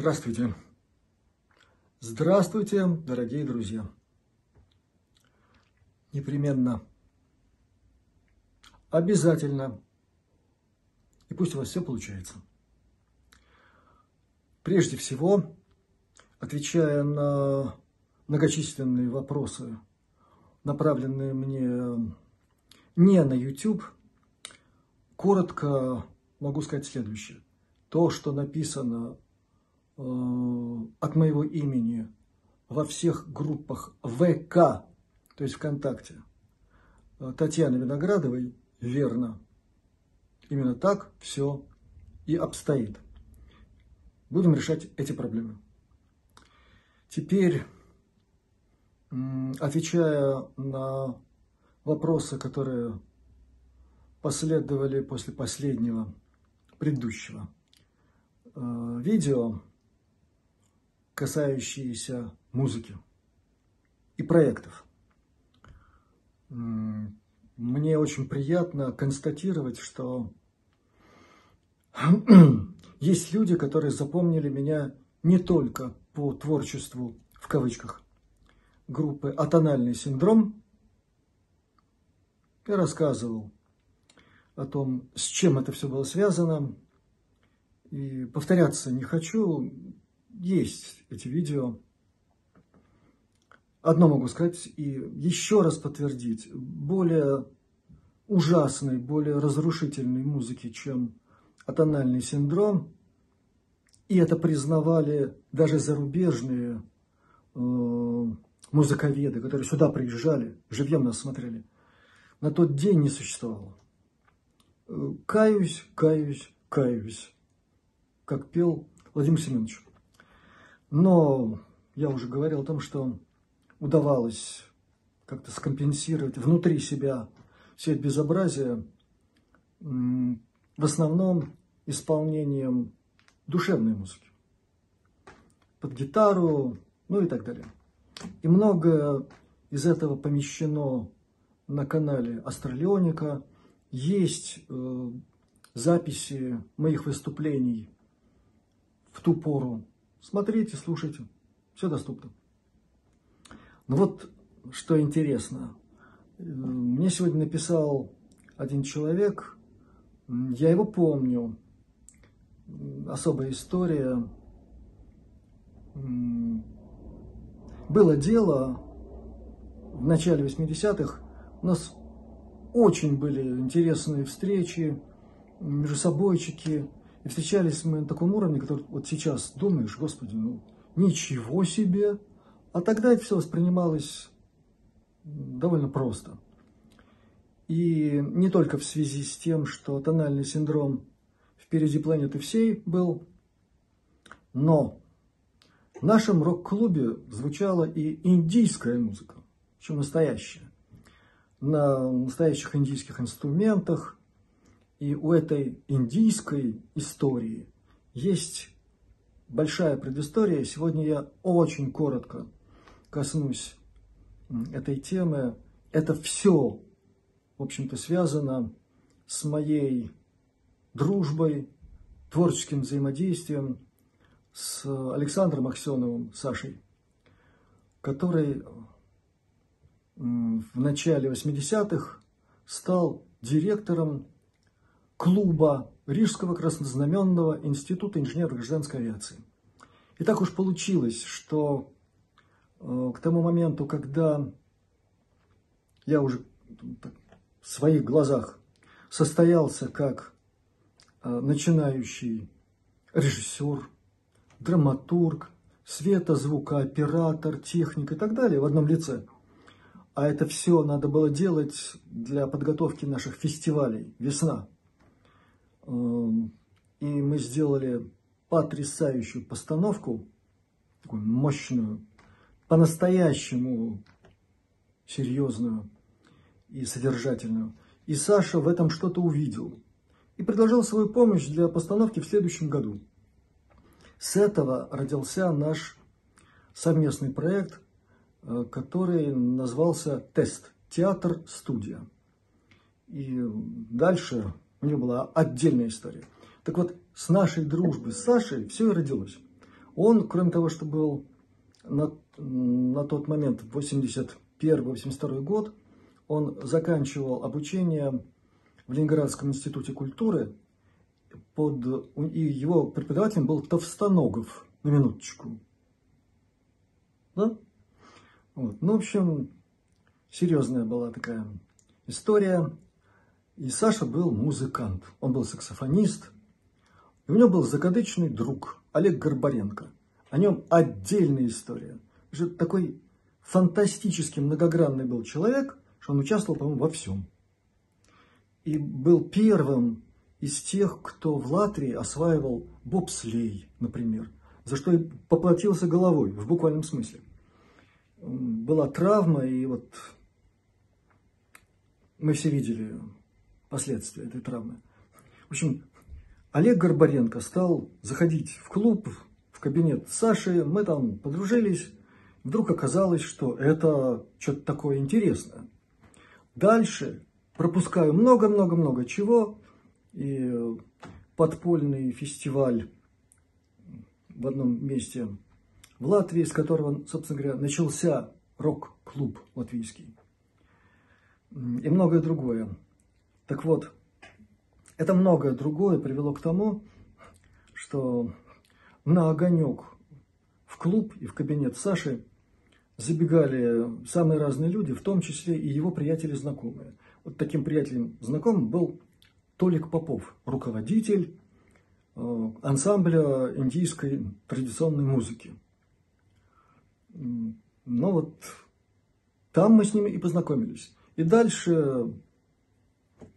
Здравствуйте. Здравствуйте, дорогие друзья. Непременно, обязательно, и пусть у вас все получается. Прежде всего, отвечая на многочисленные вопросы, направленные мне не на YouTube, коротко могу сказать следующее. То, что написано э, от моего имени во всех группах ВК, то есть ВКонтакте, э, Татьяны Виноградовой, верно. Именно так все и обстоит. Будем решать эти проблемы. Теперь, отвечая на вопросы, которые последовали после последнего, предыдущего э, видео, касающиеся музыки и проектов. Мне очень приятно констатировать, что есть люди, которые запомнили меня не только по творчеству, в кавычках, группы «Атональный синдром». Я рассказывал о том, с чем это все было связано. И повторяться не хочу. Есть эти видео. Одно могу сказать и еще раз подтвердить. Более ужасной, более разрушительной музыки, чем атональный синдром. И это признавали даже зарубежные э, музыковеды, которые сюда приезжали, живьем нас смотрели. На тот день не существовало. Э, каюсь, каюсь, каюсь, как пел Владимир Семенович. Но я уже говорил о том, что удавалось как-то скомпенсировать внутри себя все это безобразие в основном исполнением душевной музыки. Под гитару, ну и так далее. И много из этого помещено на канале Астралионика – есть э, записи моих выступлений в ту пору. Смотрите, слушайте, все доступно. Но вот что интересно. Мне сегодня написал один человек, я его помню, особая история. Было дело в начале 80-х, у нас очень были интересные встречи, между собойчики. И встречались мы на таком уровне, который вот сейчас думаешь, господи, ну ничего себе. А тогда это все воспринималось довольно просто. И не только в связи с тем, что тональный синдром впереди планеты всей был, но в нашем рок-клубе звучала и индийская музыка, причем настоящая на настоящих индийских инструментах. И у этой индийской истории есть большая предыстория. Сегодня я очень коротко коснусь этой темы. Это все, в общем-то, связано с моей дружбой, творческим взаимодействием с Александром Аксеновым, Сашей, который в начале 80-х стал директором клуба Рижского краснознаменного института инженеров гражданской авиации. И так уж получилось, что э, к тому моменту, когда я уже в своих глазах состоялся как э, начинающий режиссер, драматург, светозвукооператор, техник и так далее в одном лице – а это все надо было делать для подготовки наших фестивалей «Весна». Эм, и мы сделали потрясающую постановку, такую мощную, по-настоящему серьезную и содержательную. И Саша в этом что-то увидел и предложил свою помощь для постановки в следующем году. С этого родился наш совместный проект – Э, который назывался «Тест. Театр-студия». И дальше у него была отдельная история. Так вот, с нашей дружбы с Сашей все и родилось. Он, кроме того, что был на, на тот момент, 81-82 год, он заканчивал обучение в Ленинградском институте культуры, под, и его преподавателем был Товстоногов, на минуточку. Да? Вот. Ну, в общем, серьезная была такая история. И Саша был музыкант, он был саксофонист. И у него был закадычный друг Олег Горбаренко. О нем отдельная история. Что такой фантастически многогранный был человек, что он участвовал, по-моему, во всем. И был первым из тех, кто в Латвии осваивал бобслей, например, за что и поплатился головой, в буквальном смысле. Была травма, и вот мы все видели последствия этой травмы. В общем, Олег Горбаренко стал заходить в клуб, в кабинет Саши, мы там подружились. Вдруг оказалось, что это что-то такое интересное. Дальше пропускаю много-много-много чего. И подпольный фестиваль в одном месте в Латвии, с которого, собственно говоря, начался рок-клуб латвийский. И многое другое. Так вот, это многое другое привело к тому, что на огонек в клуб и в кабинет Саши забегали самые разные люди, в том числе и его приятели-знакомые. Вот таким приятелем знакомым был Толик Попов, руководитель э, ансамбля индийской традиционной музыки. Ну вот там мы с ними и познакомились. И дальше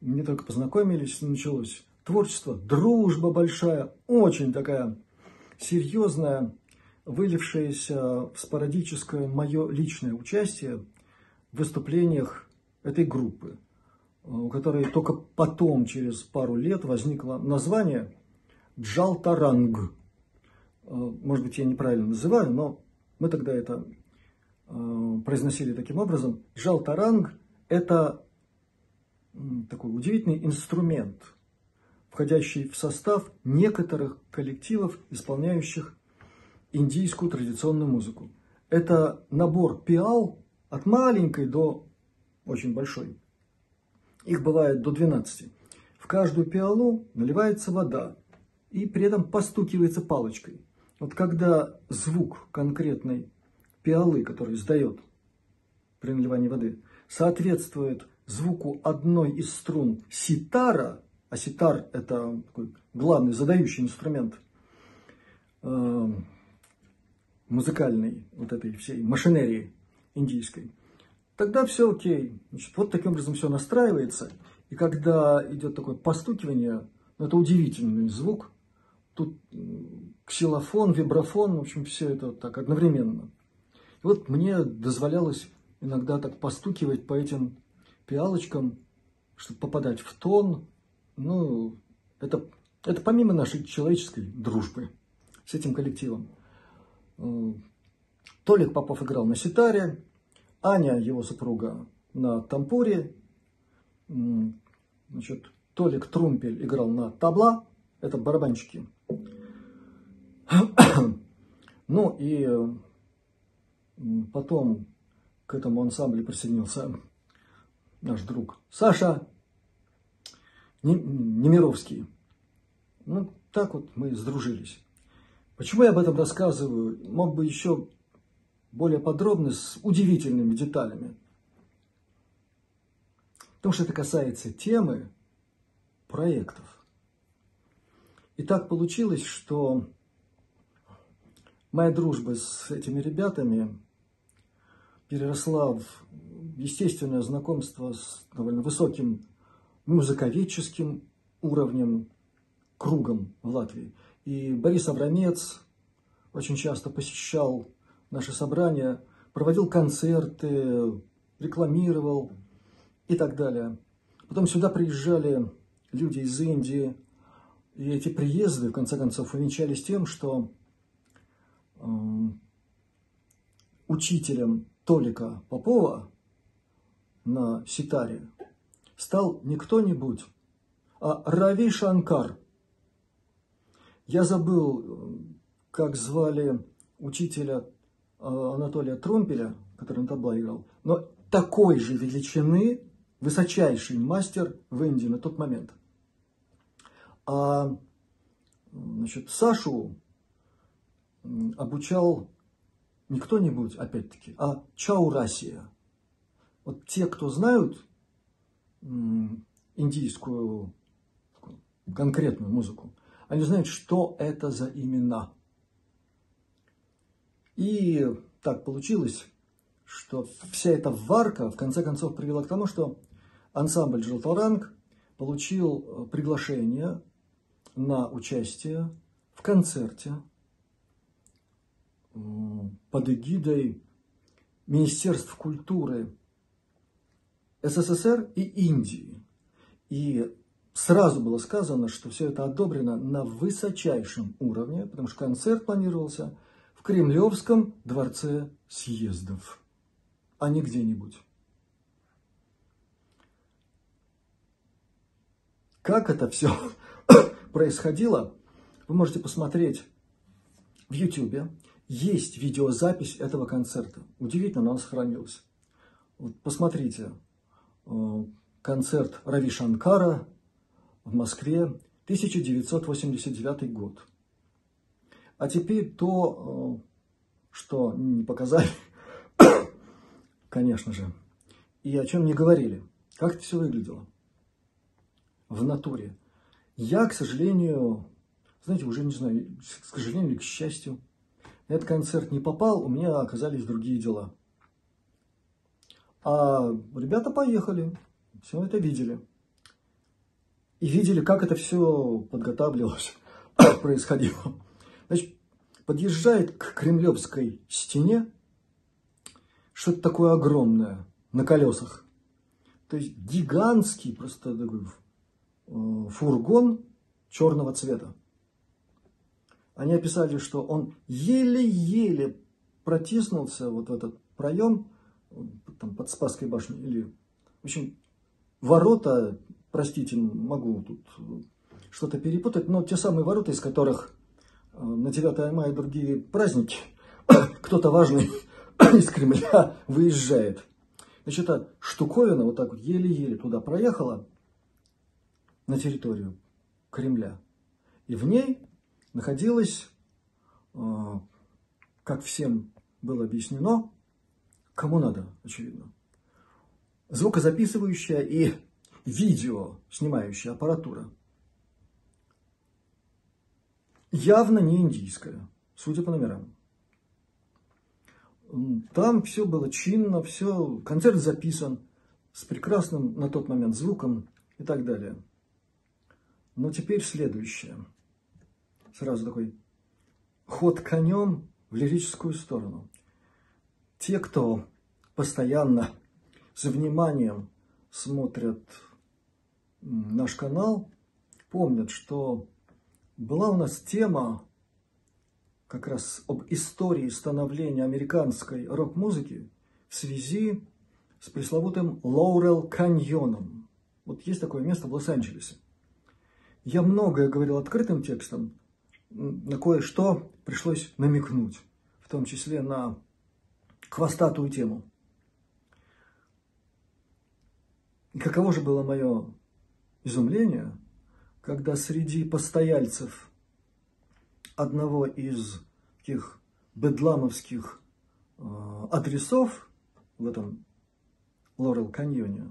не только познакомились, началось творчество, дружба большая, очень такая серьезная, вылившаяся в спорадическое мое личное участие в выступлениях этой группы, у которой только потом, через пару лет, возникло название Джалтаранг. Может быть, я неправильно называю, но мы тогда это э, произносили таким образом. Джалтаранг – это такой удивительный инструмент, входящий в состав некоторых коллективов, исполняющих индийскую традиционную музыку. Это набор пиал от маленькой до очень большой. Их бывает до 12. В каждую пиалу наливается вода и при этом постукивается палочкой. Вот когда звук конкретной пиалы, который издает при наливании воды, соответствует звуку одной из струн ситара, а ситар – это такой главный задающий инструмент э, музыкальной вот этой всей машинерии индийской, тогда все окей. Значит, вот таким образом все настраивается. И когда идет такое постукивание, ну, это удивительный звук. Тут ксилофон, вибрафон, в общем, все это так одновременно. И вот мне дозволялось иногда так постукивать по этим пиалочкам, чтобы попадать в тон. Ну, это, это помимо нашей человеческой дружбы с этим коллективом. Э, Толик Попов играл на ситаре, Аня, его супруга, на тампуре. Значит, Толик Трумпель играл на табла, это барабанщики. Ну и потом к этому ансамблю присоединился наш друг Саша Немировский. Ну, так вот мы сдружились. Почему я об этом рассказываю? Мог бы еще более подробно, с удивительными деталями. Потому что это касается темы проектов. И так получилось, что моя дружба с этими ребятами переросла в естественное знакомство с довольно высоким музыковедческим уровнем, кругом в Латвии. И Борис Абрамец очень часто посещал наши собрания, проводил концерты, рекламировал и так далее. Потом сюда приезжали люди из Индии, и эти приезды, в конце концов, увенчались тем, что э, учителем Толика Попова на ситаре стал не кто-нибудь, а Рави Шанкар. Я забыл, как звали учителя э, Анатолия Тромпеля, который на табла играл, но такой же величины высочайший мастер в Индии на тот момент. А значит, Сашу обучал не кто-нибудь, опять-таки, а Чаурасия. Вот те, кто знают индийскую конкретную музыку, они знают, что это за имена. И так получилось, что вся эта варка в конце концов привела к тому, что ансамбль «Желторанг» получил э, приглашение на участие в концерте под эгидой Министерств культуры СССР и Индии. И сразу было сказано, что все это одобрено на высочайшем уровне, потому что концерт планировался в Кремлевском дворце съездов, а не где-нибудь. Как это все происходило, вы можете посмотреть в YouTube. Есть видеозапись этого концерта. Удивительно, но она сохранилась. Вот посмотрите. Э, концерт Рави Шанкара в Москве, 1989 год. А теперь то, э, что не показали, конечно же, и о чем не говорили. Как это все выглядело в натуре. Я, к сожалению, знаете, уже не знаю, к сожалению или к счастью, на этот концерт не попал, у меня оказались другие дела. А ребята поехали, все это видели. И видели, как это все подготавливалось, происходило. Значит, подъезжает к Кремлевской стене что-то такое огромное на колесах. То есть гигантский просто такой э, фургон черного цвета. Они описали, что он еле-еле протиснулся вот в этот проем там, под Спасской башней. Или, в общем, ворота, простите, могу тут что-то перепутать, но те самые ворота, из которых э, на 9 мая и другие праздники кто-то важный из Кремля выезжает. Значит, эта штуковина вот так вот еле-еле туда проехала, на территорию Кремля. И в ней находилась, а, как всем было объяснено, кому надо, очевидно, звукозаписывающая и видео снимающая аппаратура. Явно не индийская, судя по номерам. Там все было чинно, все, концерт записан с прекрасным на тот момент звуком и так далее. Но теперь следующее – сразу такой ход конем в лирическую сторону. Те, кто постоянно с вниманием смотрят наш канал, помнят, что была у нас тема как раз об истории становления американской рок-музыки в связи с пресловутым Лоурел каньоном. Вот есть такое место в Лос-Анджелесе. Я многое говорил открытым текстом, на кое-что пришлось намекнуть, в том числе на хвостатую тему. И каково же было мое изумление, когда среди постояльцев одного из таких бедламовских э, адресов в этом Лорел каньоне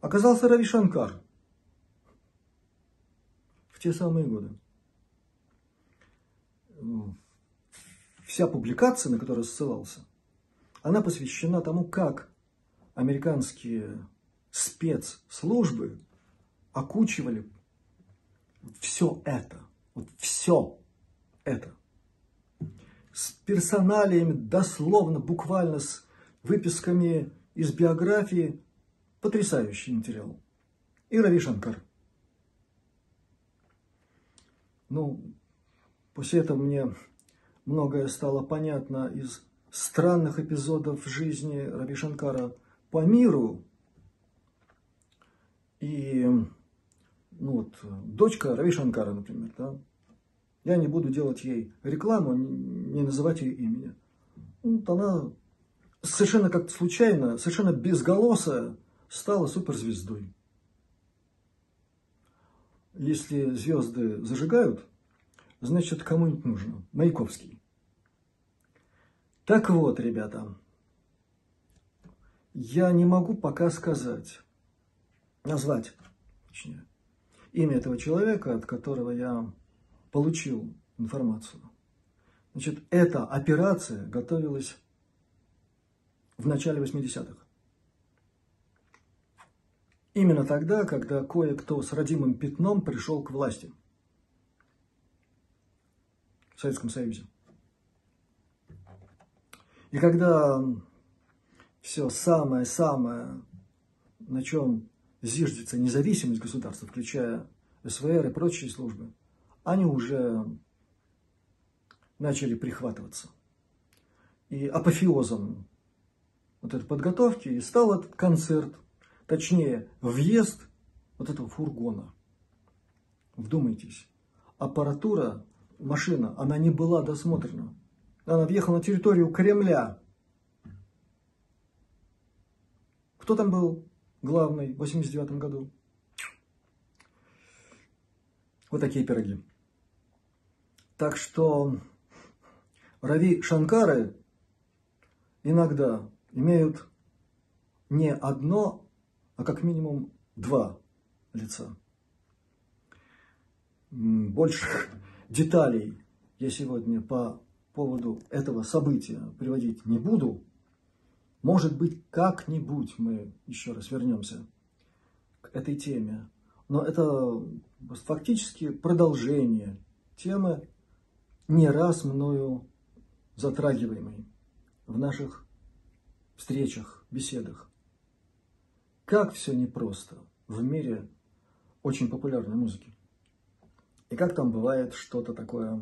оказался Рави Шанкар в те самые годы вся публикация, на которую ссылался, она посвящена тому, как американские спецслужбы окучивали все это, вот все это. С персоналиями, дословно, буквально с выписками из биографии. Потрясающий материал. И Рави. Ну, После этого мне многое стало понятно из странных эпизодов жизни Раби Шанкара по миру. И ну вот, дочка Рави Шанкара, например, да, Я не буду делать ей рекламу, не называть ее имени. Вот она совершенно как-то случайно, совершенно безголосая стала суперзвездой. Если звезды зажигают, значит, кому-нибудь нужно. Маяковский. Так вот, ребята, я не могу пока сказать, назвать, точнее, имя этого человека, от которого я получил информацию. Значит, эта операция готовилась в начале 80-х. Именно тогда, когда кое-кто с родимым пятном пришел к власти в Советском Союзе. И когда все самое-самое, на чем зиждется независимость государства, включая СВР и прочие службы, они уже начали прихватываться. И апофеозом вот этой подготовки стал этот концерт, точнее, въезд вот этого фургона. Вдумайтесь, аппаратура, машина, она не была досмотрена. Она въехала на территорию Кремля. Кто там был главный в 89 году? Вот такие пироги. Так что Рави Шанкары иногда имеют не одно, а как минимум два лица. Больших деталей я сегодня по поводу этого события приводить не буду. Может быть, как-нибудь мы еще раз вернемся к этой теме. Но это фактически продолжение темы, не раз мною затрагиваемой в наших встречах, беседах. Как все непросто в мире очень популярной музыки. И как там бывает что-то такое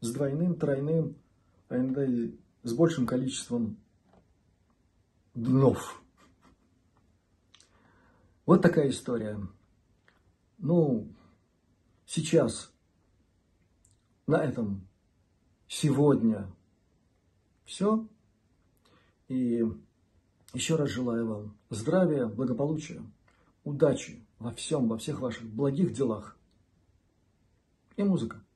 с двойным, тройным, а иногда и с большим количеством днов. Вот такая история. Ну, сейчас, на этом, сегодня все. И еще раз желаю вам здравия, благополучия, удачи во всем, во всех ваших благих делах. И музыка.